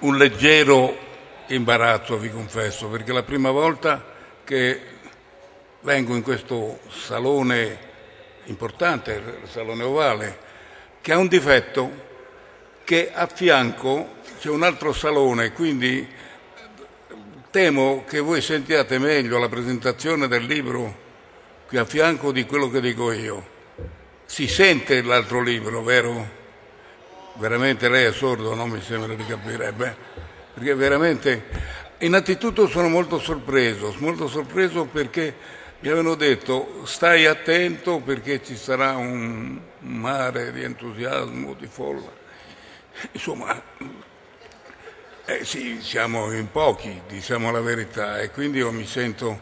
un leggero imbarazzo, vi confesso, perché la prima volta che vengo in questo salone importante, il salone ovale, che ha un difetto che a fianco c'è un altro salone, quindi temo che voi sentiate meglio la presentazione del libro qui a fianco di quello che dico io. Si sente l'altro libro, vero? Veramente lei è sordo, non mi sembra di capire. Beh, perché veramente... Innanzitutto sono molto sorpreso, molto sorpreso perché mi avevano detto stai attento perché ci sarà un mare di entusiasmo, di folla. Insomma, eh sì, siamo in pochi, diciamo la verità, e quindi io mi sento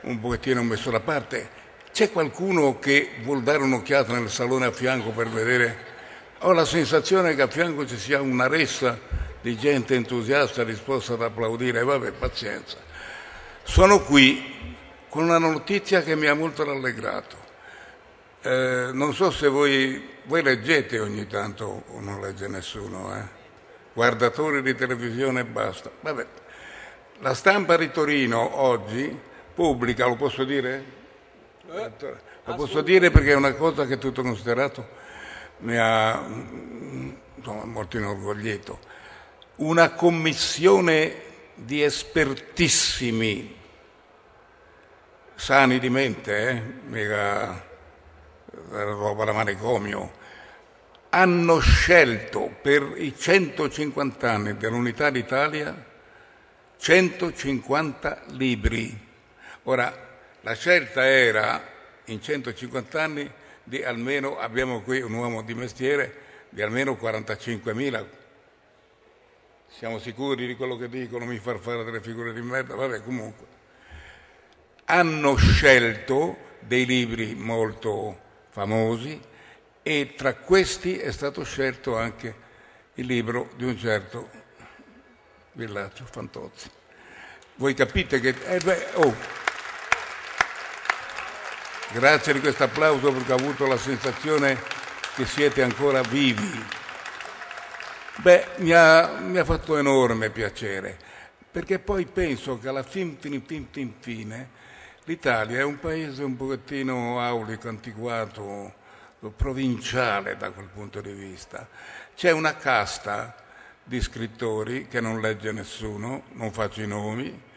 un pochettino messo da parte. C'è qualcuno che vuol dare un'occhiata nel salone a fianco per vedere? Ho la sensazione che a fianco ci sia una ressa di gente entusiasta disposta ad applaudire. Vabbè, pazienza. Sono qui con una notizia che mi ha molto rallegrato. Eh, non so se voi, voi, leggete ogni tanto o non legge nessuno, eh? guardatori di televisione e basta. Vabbè. La stampa di Torino oggi pubblica, lo posso dire? Lo posso dire perché è una cosa che tutto considerato mi ha insomma, molto inorgoglito. Una commissione di espertissimi, sani di mente, eh? mica roba da manicomio, hanno scelto per i 150 anni dell'Unità d'Italia 150 libri. Ora, la scelta era in 150 anni di almeno, abbiamo qui un uomo di mestiere, di almeno 45.000. Siamo sicuri di quello che dicono, mi far fare delle figure di merda? Vabbè, comunque. Hanno scelto dei libri molto famosi e tra questi è stato scelto anche il libro di un certo Villaggio Fantozzi. Voi capite che... Eh beh, oh, Grazie di questo applauso perché ho avuto la sensazione che siete ancora vivi. Beh, mi ha, mi ha fatto enorme piacere, perché poi penso che alla fin, fin, fin, fin fine l'Italia è un paese un pochettino aulico, antiquato, provinciale da quel punto di vista. C'è una casta di scrittori che non legge nessuno, non faccio i nomi,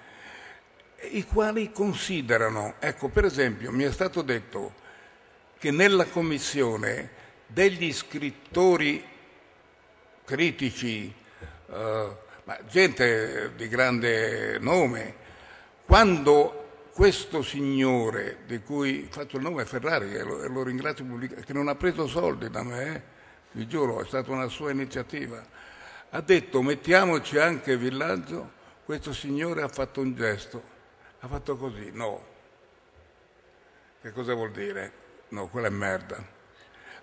i quali considerano, ecco per esempio mi è stato detto che nella commissione degli scrittori critici, eh, gente di grande nome, quando questo signore, di cui faccio il nome Ferrari e lo, lo ringrazio pubblicamente, che non ha preso soldi da me, eh, vi giuro, è stata una sua iniziativa, ha detto mettiamoci anche Villaggio, questo signore ha fatto un gesto ha fatto così, no. Che cosa vuol dire? No, quella è merda.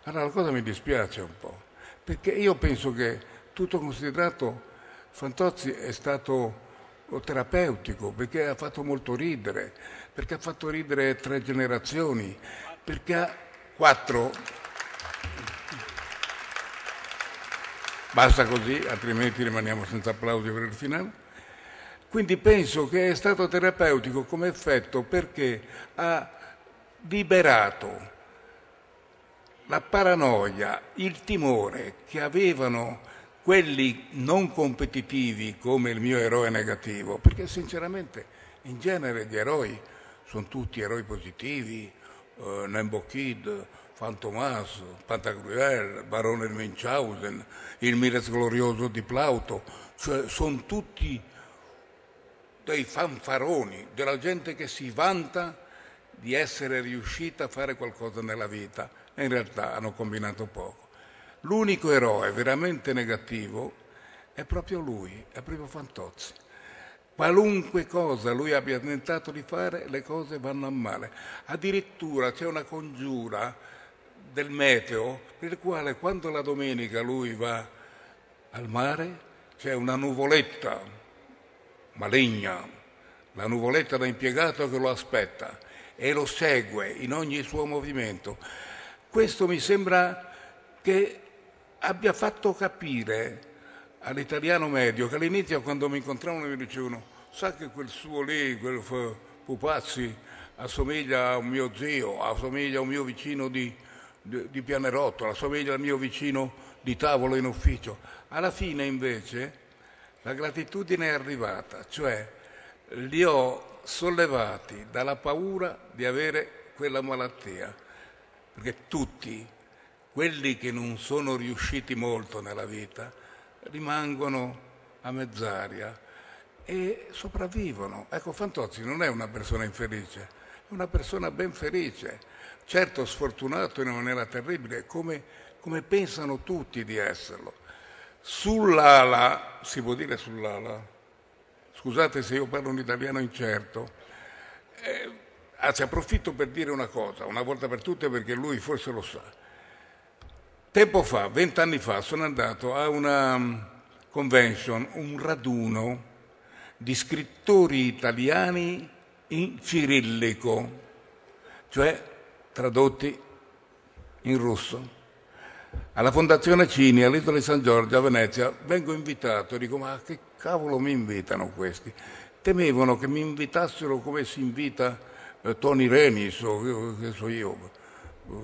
Allora la cosa mi dispiace un po', perché io penso che tutto considerato Fantozzi è stato terapeutico, perché ha fatto molto ridere, perché ha fatto ridere tre generazioni, perché ha quattro. Basta così, altrimenti rimaniamo senza applausi per il finale. Quindi penso che è stato terapeutico come effetto perché ha liberato la paranoia, il timore che avevano quelli non competitivi come il mio eroe negativo, perché sinceramente in genere gli eroi sono tutti eroi positivi, eh, Nembo Kid, Fantomas, Pantagruel, Barone Münchhausen, il Mires glorioso di Plauto, cioè sono tutti dei fanfaroni, della gente che si vanta di essere riuscita a fare qualcosa nella vita e in realtà hanno combinato poco. L'unico eroe veramente negativo è proprio lui, è proprio Fantozzi. Qualunque cosa lui abbia tentato di fare, le cose vanno a male. Addirittura c'è una congiura del meteo per il quale quando la domenica lui va al mare c'è una nuvoletta maligna, la nuvoletta da impiegato che lo aspetta e lo segue in ogni suo movimento. Questo mi sembra che abbia fatto capire all'italiano medio che all'inizio quando mi incontravano mi dicevano sa che quel suo lì, quel Pupazzi, assomiglia a un mio zio, assomiglia a un mio vicino di, di, di Pianerotto, assomiglia al mio vicino di tavolo in ufficio. Alla fine invece la gratitudine è arrivata, cioè li ho sollevati dalla paura di avere quella malattia, perché tutti quelli che non sono riusciti molto nella vita rimangono a mezz'aria e sopravvivono. Ecco, Fantozzi non è una persona infelice, è una persona ben felice, certo sfortunato in una maniera terribile, come, come pensano tutti di esserlo. Sull'ala, si può dire sull'ala, scusate se io parlo un italiano incerto, eh, anzi approfitto per dire una cosa, una volta per tutte perché lui forse lo sa. Tempo fa, vent'anni fa, sono andato a una mm, convention, un raduno di scrittori italiani in cirillico, cioè tradotti in russo. Alla Fondazione Cini, all'isola di San Giorgio, a Venezia, vengo invitato, dico ma che cavolo mi invitano questi? Temevano che mi invitassero come si invita eh, Tony Renis o che so io,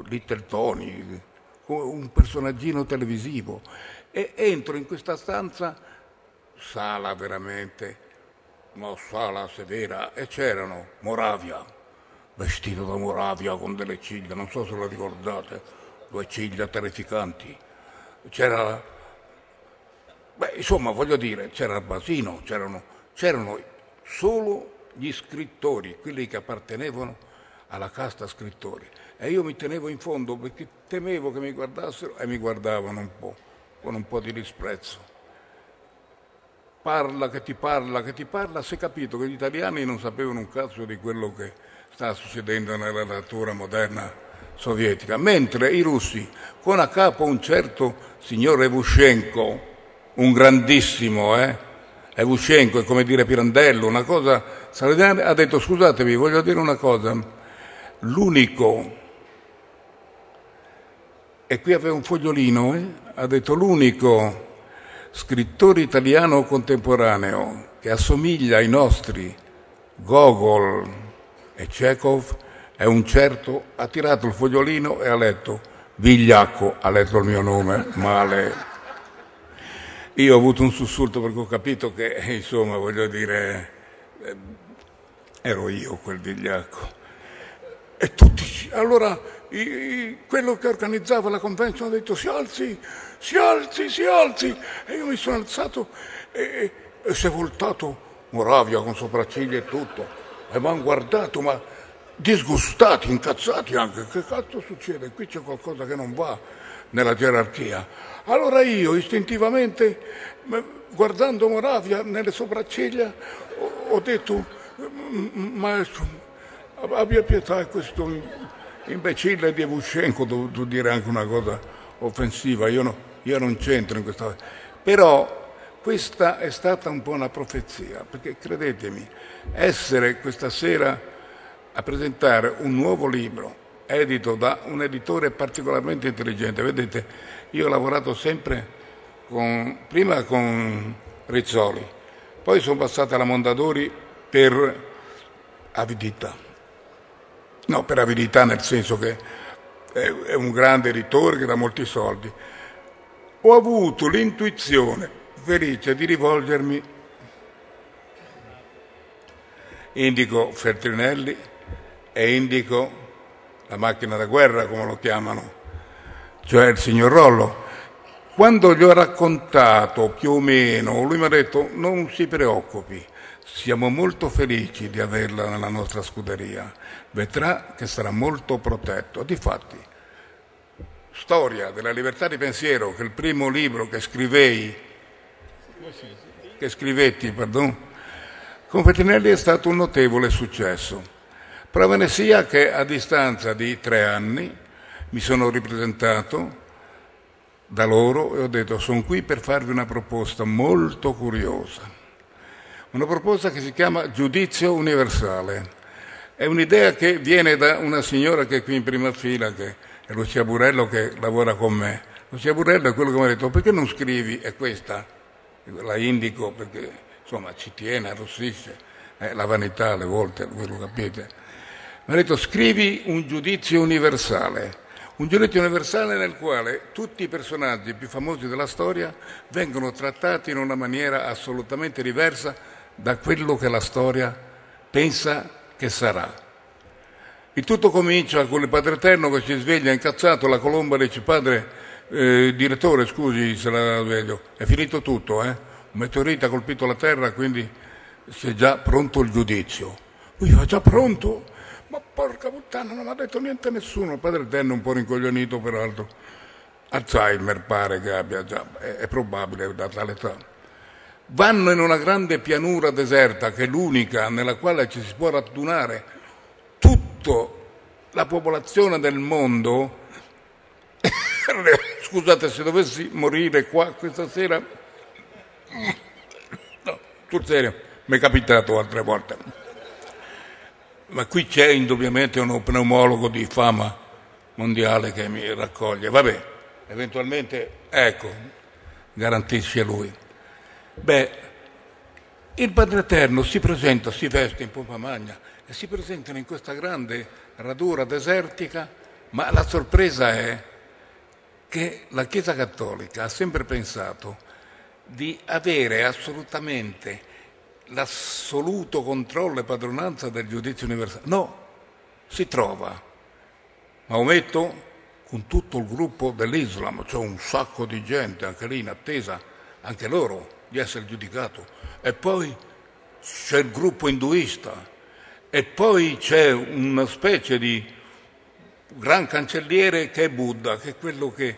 Little Tony, un personaggino televisivo e entro in questa stanza, sala veramente, una sala severa, e c'erano Moravia, vestito da Moravia con delle ciglia, non so se lo ricordate, due ciglia terrificanti. C'era, beh, insomma, voglio dire, c'era Basino, c'erano, c'erano solo gli scrittori, quelli che appartenevano alla casta scrittori e io mi tenevo in fondo perché temevo che mi guardassero e mi guardavano un po', con un po' di disprezzo. Parla che ti parla, che ti parla, si è capito che gli italiani non sapevano un cazzo di quello che sta succedendo nella natura moderna sovietica, mentre i russi, con a capo un certo signor Evushenko, un grandissimo, eh? Evushenko è come dire Pirandello, una cosa straordinaria, ha detto scusatevi, voglio dire una cosa, l'unico e qui aveva un fogliolino, eh? ha detto l'unico scrittore italiano contemporaneo che assomiglia ai nostri Gogol e Chekhov è un certo, ha tirato il fogliolino e ha letto Vigliacco, ha letto il mio nome, male. Io ho avuto un sussulto perché ho capito che, insomma, voglio dire, eh, ero io quel Vigliacco. E tutti, allora i, i, quello che organizzava la convention ha detto si alzi, si alzi, si alzi. E io mi sono alzato e, e si è voltato Moravia con sopracciglia e tutto. E mi hanno guardato, ma disgustati, incazzati anche. Che cazzo succede? Qui c'è qualcosa che non va nella gerarchia. Allora io istintivamente, guardando Moravia nelle sopracciglia, ho, detto, maestro, abbia pietà di questo imbecille di Evushenko, ho dovuto dire anche una cosa offensiva, io, no, io non c'entro in questa... Però questa è stata un po' una profezia, perché credetemi, essere questa sera a presentare un nuovo libro edito da un editore particolarmente intelligente, vedete, io ho lavorato sempre con, prima con Rizzoli, poi sono passato alla Mondadori per avidità No, per avidità nel senso che è un grande editore che dà molti soldi. Ho avuto l'intuizione felice di rivolgermi, indico Feltrinelli e indico la macchina da guerra, come lo chiamano, cioè il signor Rollo. Quando gli ho raccontato più o meno, lui mi ha detto non si preoccupi, siamo molto felici di averla nella nostra scuderia, vedrà che sarà molto protetto. Difatti, Storia della libertà di pensiero, che è il primo libro che scrivei, che scrivetti, pardon, con Fettinelli è stato un notevole successo. Prova ne sia che a distanza di tre anni mi sono ripresentato da loro e ho detto sono qui per farvi una proposta molto curiosa una proposta che si chiama giudizio universale. È un'idea che viene da una signora che è qui in prima fila, che è Lucia Burello, che lavora con me. Lucia Burello è quello che mi ha detto, perché non scrivi, è questa, la indico perché insomma ci tiene, arrossisce, eh, la vanità alle volte, voi lo capite. Mi ha detto scrivi un giudizio universale, un giudizio universale nel quale tutti i personaggi più famosi della storia vengono trattati in una maniera assolutamente diversa da quello che la storia pensa che sarà. Il tutto comincia con il Padre Eterno che si sveglia incazzato, la colomba dice padre, eh, direttore scusi se la sveglio, è finito tutto, eh? un meteorite ha colpito la terra quindi è già pronto il giudizio. Lui va già pronto? Ma porca puttana, non mi ha detto niente nessuno, il Padre è un po' rincoglionito peraltro. Alzheimer pare che abbia già, è, è probabile da tale età. Vanno in una grande pianura deserta che è l'unica nella quale ci si può radunare tutta la popolazione del mondo, scusate se dovessi morire qua questa sera, no, sul serio, mi è capitato altre volte, ma qui c'è indubbiamente uno pneumologo di fama mondiale che mi raccoglie, vabbè, eventualmente, ecco, garantisce lui. Beh, il Padre Eterno si presenta, si veste in pompa magna, e si presentano in questa grande radura desertica, ma la sorpresa è che la Chiesa Cattolica ha sempre pensato di avere assolutamente l'assoluto controllo e padronanza del giudizio universale. No, si trova Maometto con tutto il gruppo dell'Islam, c'è cioè un sacco di gente anche lì in attesa, anche loro, di essere giudicato. E poi c'è il gruppo induista, e poi c'è una specie di gran cancelliere che è Buddha, che è quello che,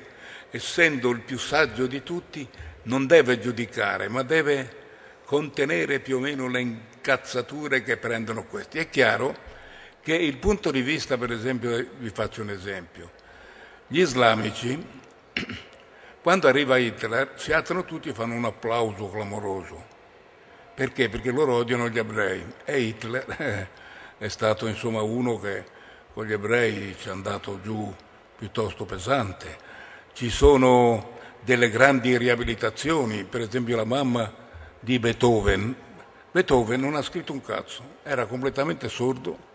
essendo il più saggio di tutti, non deve giudicare, ma deve contenere più o meno le incazzature che prendono questi. È chiaro che il punto di vista, per esempio, vi faccio un esempio, gli islamici, quando arriva Hitler, si alzano tutti e fanno un applauso clamoroso. Perché? Perché loro odiano gli ebrei e Hitler è stato insomma uno che con gli ebrei ci è andato giù piuttosto pesante. Ci sono delle grandi riabilitazioni, per esempio la mamma di Beethoven. Beethoven non ha scritto un cazzo, era completamente sordo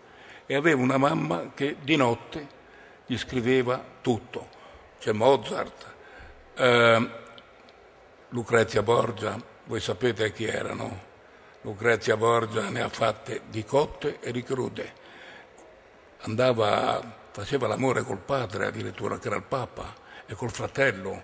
e aveva una mamma che di notte gli scriveva tutto. C'è Mozart, eh, Lucrezia Borgia, voi sapete chi erano? Lucrezia Borgia ne ha fatte di cotte e di crude. Andava, faceva l'amore col padre addirittura, che era il Papa, e col fratello.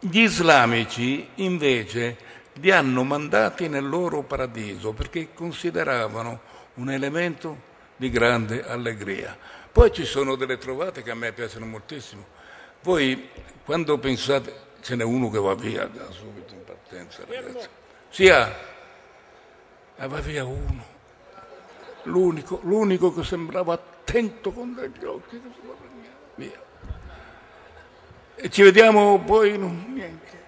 Gli islamici invece li hanno mandati nel loro paradiso perché consideravano un elemento di grande allegria. Poi ci sono delle trovate che a me piacciono moltissimo. Voi quando pensate, ce n'è uno che va via da subito in partenza, ragazzi sia e va via uno, l'unico, l'unico che sembrava attento con degli occhi, via. Ci vediamo poi, niente.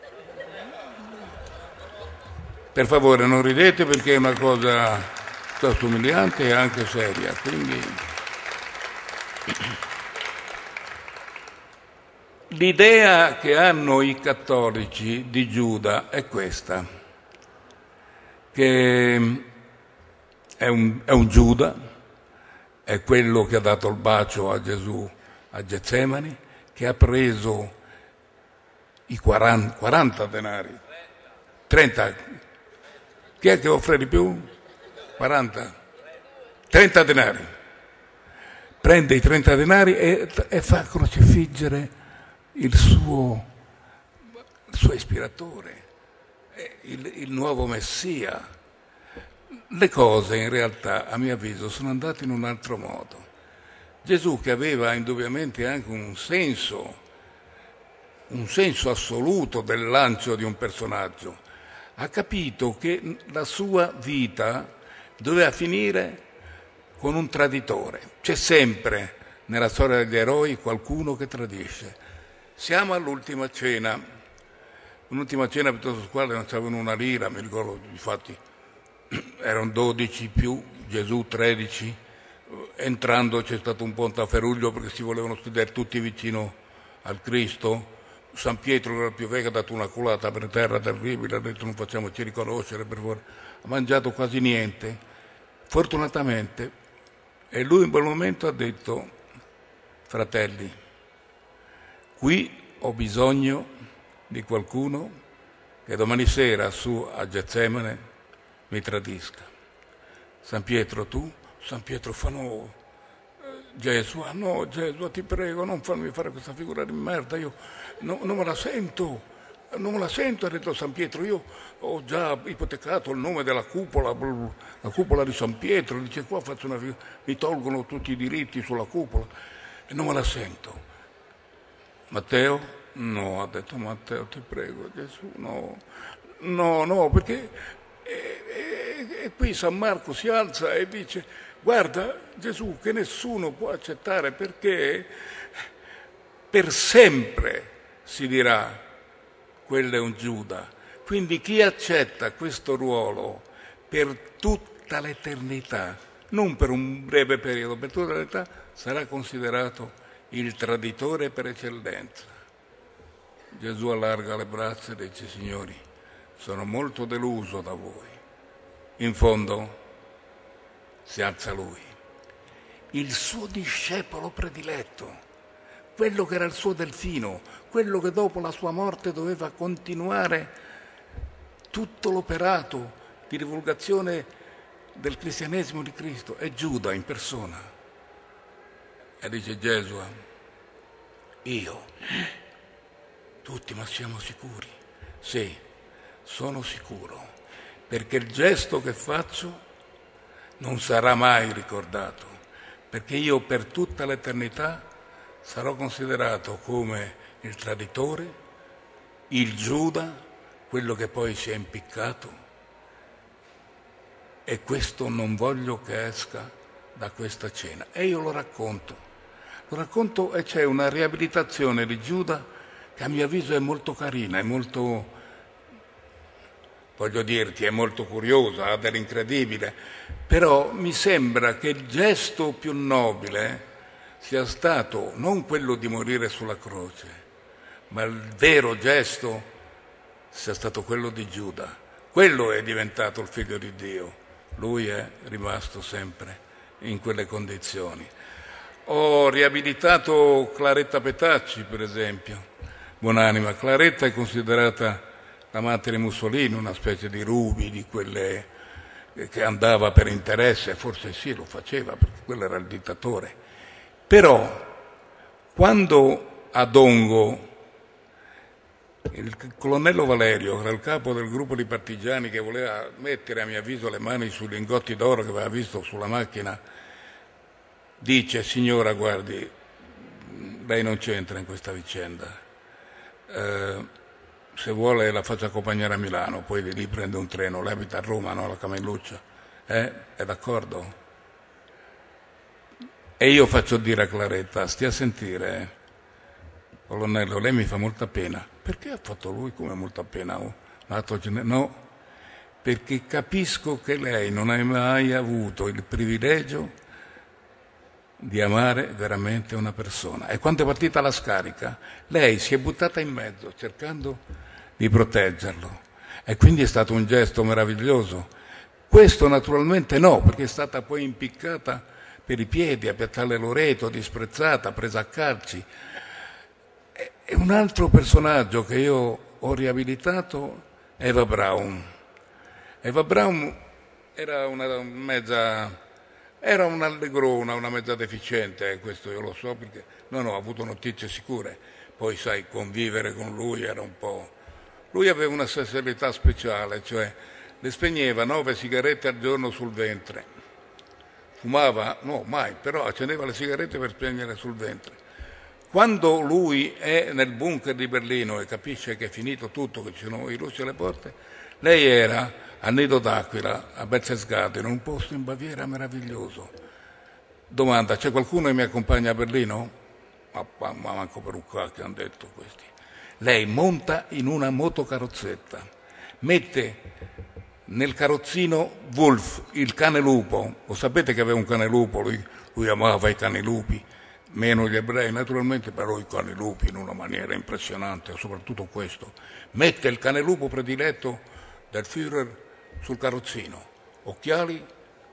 Per favore non ridete perché è una cosa piuttosto umiliante e anche seria, quindi... L'idea che hanno i cattolici di Giuda è questa che è un, è un Giuda, è quello che ha dato il bacio a Gesù a Getsemani, che ha preso i 40, 40 denari, 30, chi è che offre di più? 40, 30 denari. Prende i 30 denari e, e fa crocifiggere il suo, il suo ispiratore il, il nuovo Messia. Le cose in realtà, a mio avviso, sono andate in un altro modo. Gesù, che aveva indubbiamente anche un senso, un senso assoluto del lancio di un personaggio, ha capito che la sua vita doveva finire con un traditore. C'è sempre nella storia degli eroi qualcuno che tradisce. Siamo all'ultima cena Un'ultima cena piuttosto squadra non c'avevano una lira, mi ricordo, infatti erano 12 più, Gesù 13, entrando c'è stato un ponte a Feruglio perché si volevano studiare tutti vicino al Cristo, San Pietro che era più vecchio ha dato una culata per terra terribile, ha detto non facciamoci riconoscere per favore, ha mangiato quasi niente, fortunatamente, e lui in quel momento ha detto, fratelli, qui ho bisogno di qualcuno che domani sera su a Getsemane mi tradisca. San Pietro tu? San Pietro fa no. Gesù, ah no, Gesù, ti prego, non farmi fare questa figura di merda, io no, non me la sento, non me la sento, ha detto San Pietro, io ho già ipotecato il nome della cupola, la cupola di San Pietro, dice qua faccio una figura, mi tolgono tutti i diritti sulla cupola e non me la sento. Matteo? No, ha detto Matteo, ti prego, Gesù, no, no, no, perché e, e, e qui San Marco si alza e dice, guarda Gesù che nessuno può accettare perché per sempre si dirà, quello è un Giuda. Quindi chi accetta questo ruolo per tutta l'eternità, non per un breve periodo, per tutta l'eternità, sarà considerato il traditore per eccellenza. Gesù allarga le braccia e dice, signori, sono molto deluso da voi. In fondo si alza lui, il suo discepolo prediletto, quello che era il suo delfino, quello che dopo la sua morte doveva continuare tutto l'operato di divulgazione del cristianesimo di Cristo, è Giuda in persona. E dice Gesù, io tutti, ma siamo sicuri? Sì, sono sicuro, perché il gesto che faccio non sarà mai ricordato, perché io per tutta l'eternità sarò considerato come il traditore, il Giuda, quello che poi si è impiccato. E questo non voglio che esca da questa cena. E io lo racconto. Lo racconto e c'è una riabilitazione di Giuda che a mio avviso è molto carina, è molto, voglio dirti, è molto curiosa, ha dell'incredibile, però mi sembra che il gesto più nobile sia stato non quello di morire sulla croce, ma il vero gesto sia stato quello di Giuda. Quello è diventato il figlio di Dio, lui è rimasto sempre in quelle condizioni. Ho riabilitato Claretta Petacci, per esempio, buonanima. Claretta è considerata l'amante di Mussolini, una specie di Rubi, di quelle che andava per interesse, forse sì, lo faceva, perché quello era il dittatore. Però, quando a Dongo il colonnello Valerio, che era il capo del gruppo di partigiani che voleva mettere a mio avviso le mani sui lingotti d'oro che aveva visto sulla macchina, dice, signora, guardi, lei non c'entra in questa vicenda eh, se vuole la faccio accompagnare a Milano, poi di lì prende un treno, lei abita a Roma, no? La Camelluccia. Eh? È d'accordo? E io faccio dire a Claretta, stia a sentire, colonnello, lei mi fa molta pena. Perché ha fatto lui come molta pena? Oh, no, perché capisco che lei non ha mai avuto il privilegio di amare veramente una persona. E quando è partita la scarica, lei si è buttata in mezzo cercando di proteggerlo. E quindi è stato un gesto meraviglioso. Questo naturalmente no, perché è stata poi impiccata per i piedi, a Piazzale Loreto, disprezzata, presa a calci. E un altro personaggio che io ho riabilitato è Eva Braun. Eva Braun era una mezza era un allegrona, una mezza deficiente, eh, questo io lo so perché non ho avuto notizie sicure. Poi sai, convivere con lui era un po'... Lui aveva una sensibilità speciale, cioè le spegneva nove sigarette al giorno sul ventre. Fumava? No, mai, però accendeva le sigarette per spegnere sul ventre. Quando lui è nel bunker di Berlino e capisce che è finito tutto, che ci sono i russi alle porte, lei era a Nido d'Aquila, a Berchtesgaden, un posto in Baviera meraviglioso. Domanda, c'è qualcuno che mi accompagna a Berlino? Ma, ma, ma manco per un cacchio hanno detto questi. Lei monta in una motocarrozzetta, mette nel carrozzino Wolf, il cane lupo. Lo sapete che aveva un cane lupo, lui, lui amava i cani lupi. meno gli ebrei naturalmente, però i canelupi in una maniera impressionante, soprattutto questo. Mette il canelupo prediletto del Führer sul carrozzino, occhiali,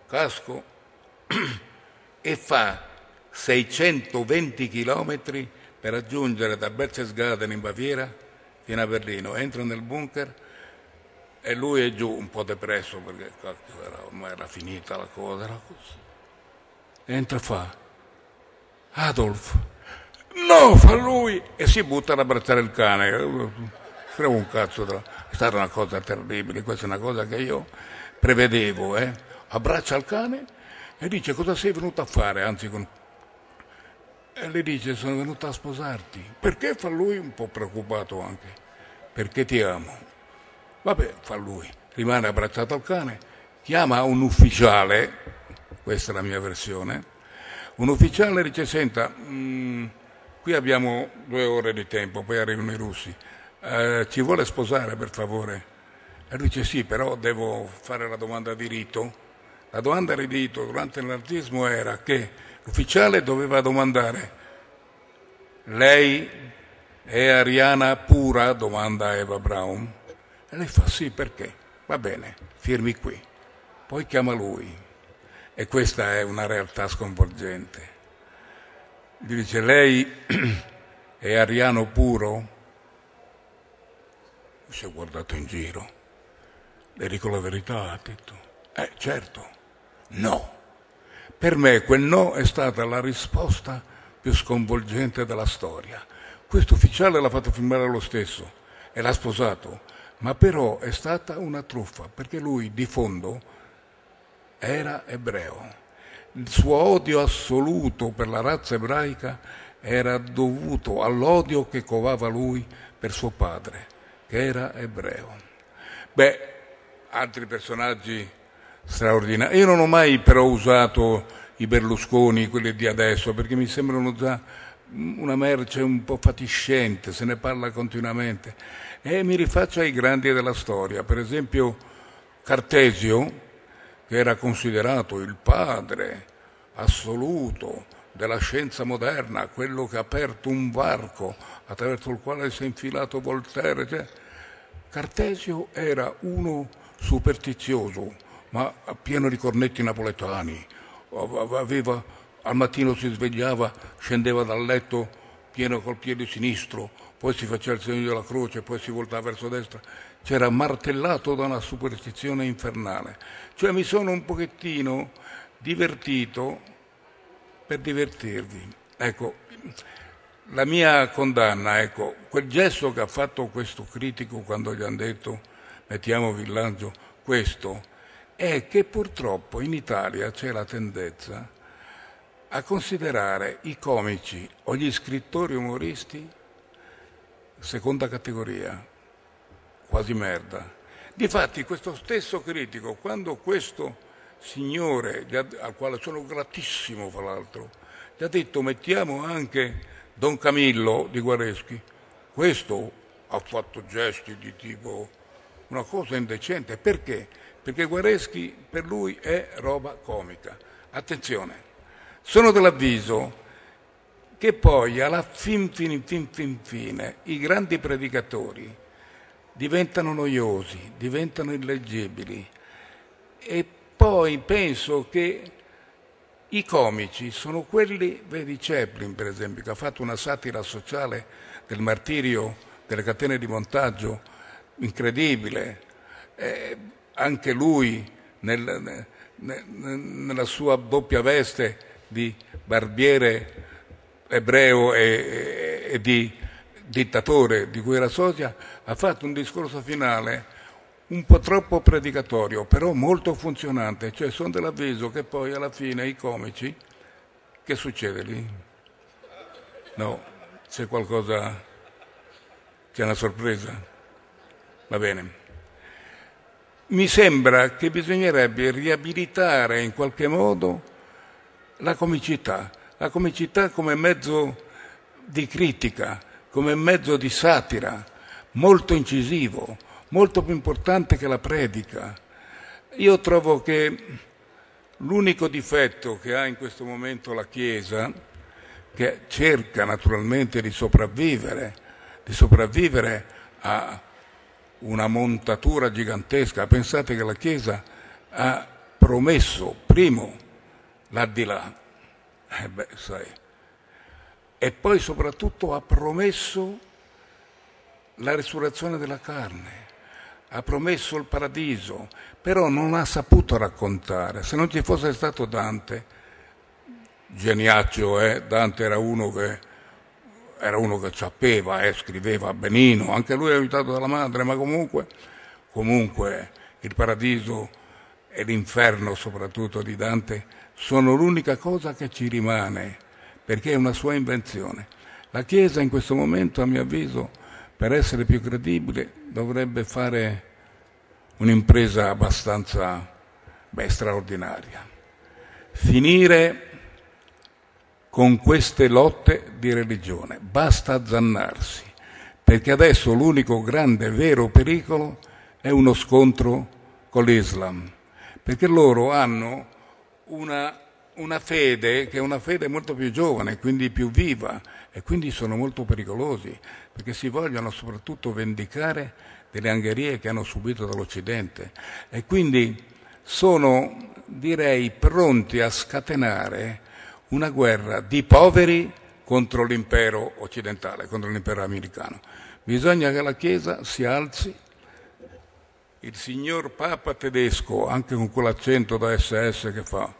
casco e fa 620 chilometri per raggiungere da Berchtesgaden in Baviera fino a Berlino. Entra nel bunker e lui è giù un po' depresso perché cacchio, era, ormai era finita la cosa. Era così. Entra fa Adolf, no, fa lui e si butta ad abbracciare il cane. Frega un cazzo, è stata una cosa terribile, questa è una cosa che io prevedevo. Eh? Abbraccia il cane e dice cosa sei venuto a fare, anzi con... E le dice sono venuto a sposarti. Perché fa lui un po' preoccupato anche? Perché ti amo. Vabbè, fa lui. Rimane abbracciato al cane, chiama un ufficiale, questa è la mia versione, un ufficiale dice, senta, mh, mm, qui abbiamo due ore di tempo, poi arrivano i russi, eh, ci vuole sposare per favore? E lui dice sì, però devo fare la domanda di rito. La domanda di rito durante il nazismo era che l'ufficiale doveva domandare, lei è ariana pura? domanda Eva Braun. E lei fa sì, perché? Va bene, firmi qui. Poi chiama lui e questa è una realtà sconvolgente. Gli dice, lei è ariano puro? Si è guardato in giro. Le dico la verità, ha detto. Eh, certo. No. Per me quel no è stata la risposta più sconvolgente della storia. Questo ufficiale l'ha fatto firmare lo stesso e l'ha sposato, ma però è stata una truffa, perché lui di fondo era ebreo. Il suo odio assoluto per la razza ebraica era dovuto all'odio che covava lui per suo padre, che era ebreo. Beh, altri personaggi straordinari. Io non ho mai però usato i Berlusconi, quelli di adesso, perché mi sembrano già una merce un po' fatiscente, se ne parla continuamente. E mi rifaccio ai grandi della storia, per esempio Cartesio, che era considerato il padre assoluto della scienza moderna, quello che ha aperto un varco attraverso il quale si è infilato Voltaire. Cioè, Cartesio era uno superstizioso, ma pieno di cornetti napoletani. Aveva, al mattino si svegliava, scendeva dal letto pieno col piede sinistro, poi si faceva il segno della croce, poi si voltava verso destra c'era martellato da una superstizione infernale. Cioè mi sono un pochettino divertito per divertirvi. Ecco, la mia condanna, ecco, quel gesto che ha fatto questo critico quando gli hanno detto mettiamo villaggio questo, è che purtroppo in Italia c'è la tendenza a considerare i comici o gli scrittori umoristi seconda categoria, quasi merda. Difatti questo stesso critico, quando questo signore, al quale sono gratissimo fra l'altro, gli ha detto mettiamo anche Don Camillo di Guareschi, questo ha fatto gesti di tipo una cosa indecente. Perché? Perché Guareschi per lui è roba comica. Attenzione, sono dell'avviso che poi alla fin fin fin fin fine i grandi predicatori diventano noiosi, diventano illeggibili. E poi penso che i comici sono quelli, vedi Chaplin per esempio, che ha fatto una satira sociale del martirio delle catene di montaggio incredibile, eh, anche lui nel, nel, nella sua doppia veste di barbiere ebreo e, e di dittatore di cui era socia, ha fatto un discorso finale un po' troppo predicatorio, però molto funzionante, cioè sono dell'avviso che poi alla fine i comici, che succede lì? No, c'è qualcosa, c'è una sorpresa? Va bene. Mi sembra che bisognerebbe riabilitare in qualche modo la comicità, la comicità come mezzo di critica, come mezzo di satira, molto incisivo, molto più importante che la predica. Io trovo che l'unico difetto che ha in questo momento la Chiesa, che cerca naturalmente di sopravvivere, di sopravvivere a una montatura gigantesca. Pensate che la Chiesa ha promesso, primo, l'addilà, eh beh, e poi soprattutto ha promesso la risurrezione della carne, ha promesso il paradiso, però non ha saputo raccontare. Se non ci fosse stato Dante, geniaccio, eh? Dante era uno che era uno che sapeva eh, scriveva benino, anche lui aiutato dalla madre, ma comunque, comunque il paradiso e l'inferno soprattutto di Dante sono l'unica cosa che ci rimane, perché è una sua invenzione. La Chiesa in questo momento, a mio avviso, per essere più credibile, dovrebbe fare un'impresa abbastanza beh, straordinaria. Finire con queste lotte di religione. Basta azzannarsi, perché adesso l'unico grande vero pericolo è uno scontro con l'Islam, perché loro hanno una, una fede che è una fede molto più giovane, quindi più viva, e quindi sono molto pericolosi, perché si vogliono soprattutto vendicare delle angherie che hanno subito dall'Occidente e quindi sono, direi, pronti a scatenare una guerra di poveri contro l'impero occidentale, contro l'impero americano. Bisogna che la Chiesa si alzi. Il signor Papa tedesco, anche con quell'accento da SS che fa,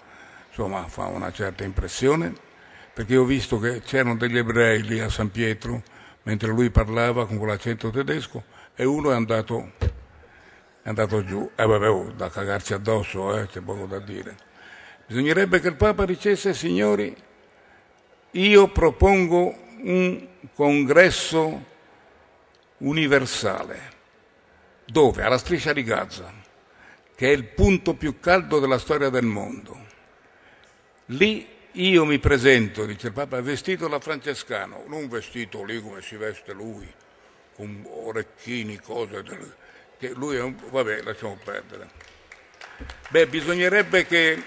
insomma, fa una certa impressione, perché ho visto che c'erano degli ebrei lì a San Pietro, mentre lui parlava con quell'accento tedesco, e uno è andato, è andato giù. E eh, vabbè, oh, da cagarci addosso, eh, c'è poco da dire. Bisognerebbe che il Papa dicesse, signori, io propongo un congresso universale. Dove? Alla striscia di Gaza, che è il punto più caldo della storia del mondo. Lì io mi presento, dice il Papa, vestito da francescano, non vestito lì come si veste lui, con orecchini, cose, del, che lui è un... vabbè, lasciamo perdere. Beh, bisognerebbe che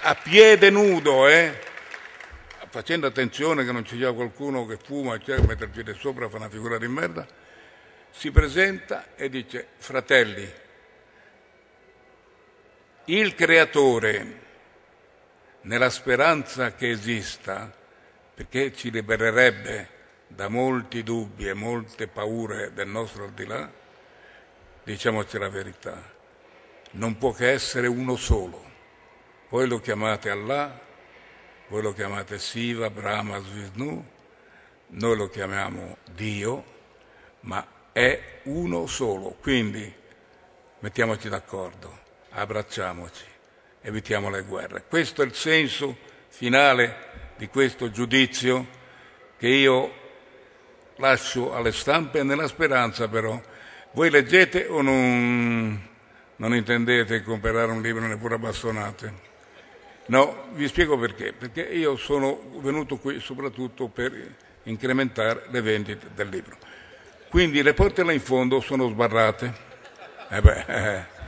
a piede nudo, eh? facendo attenzione che non ci sia qualcuno che fuma e cioè, mette il piede sopra fa una figura di merda, si presenta e dice, fratelli, il creatore, nella speranza che esista, perché ci libererebbe da molti dubbi e molte paure del nostro al di là, diciamoci la verità, non può che essere uno solo voi lo chiamate Allah, voi lo chiamate Siva, Brahma, Vishnu, noi lo chiamiamo Dio, ma è uno solo. Quindi mettiamoci d'accordo, abbracciamoci, evitiamo le guerre. Questo è il senso finale di questo giudizio che io lascio alle stampe nella speranza però. Voi leggete o non, non intendete comprare un libro neppure a bastonate? No, vi spiego perché. Perché io sono venuto qui soprattutto per incrementare le vendite del libro. Quindi le porte là in fondo sono sbarrate. Eh beh, eh.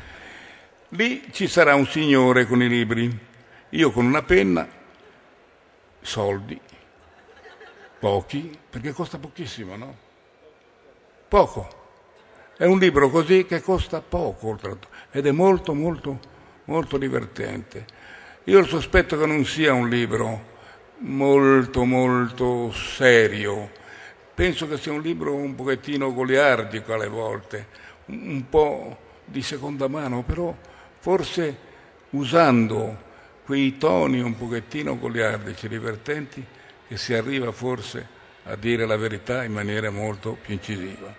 Lì ci sarà un signore con i libri, io con una penna, soldi, pochi, perché costa pochissimo, no? Poco. È un libro così che costa poco, ed è molto, molto, molto divertente. Io il sospetto che non sia un libro molto, molto serio. Penso che sia un libro un pochettino goliardico alle volte, un po' di seconda mano, però forse usando quei toni un pochettino goliardici, divertenti, che si arriva forse a dire la verità in maniera molto più incisiva.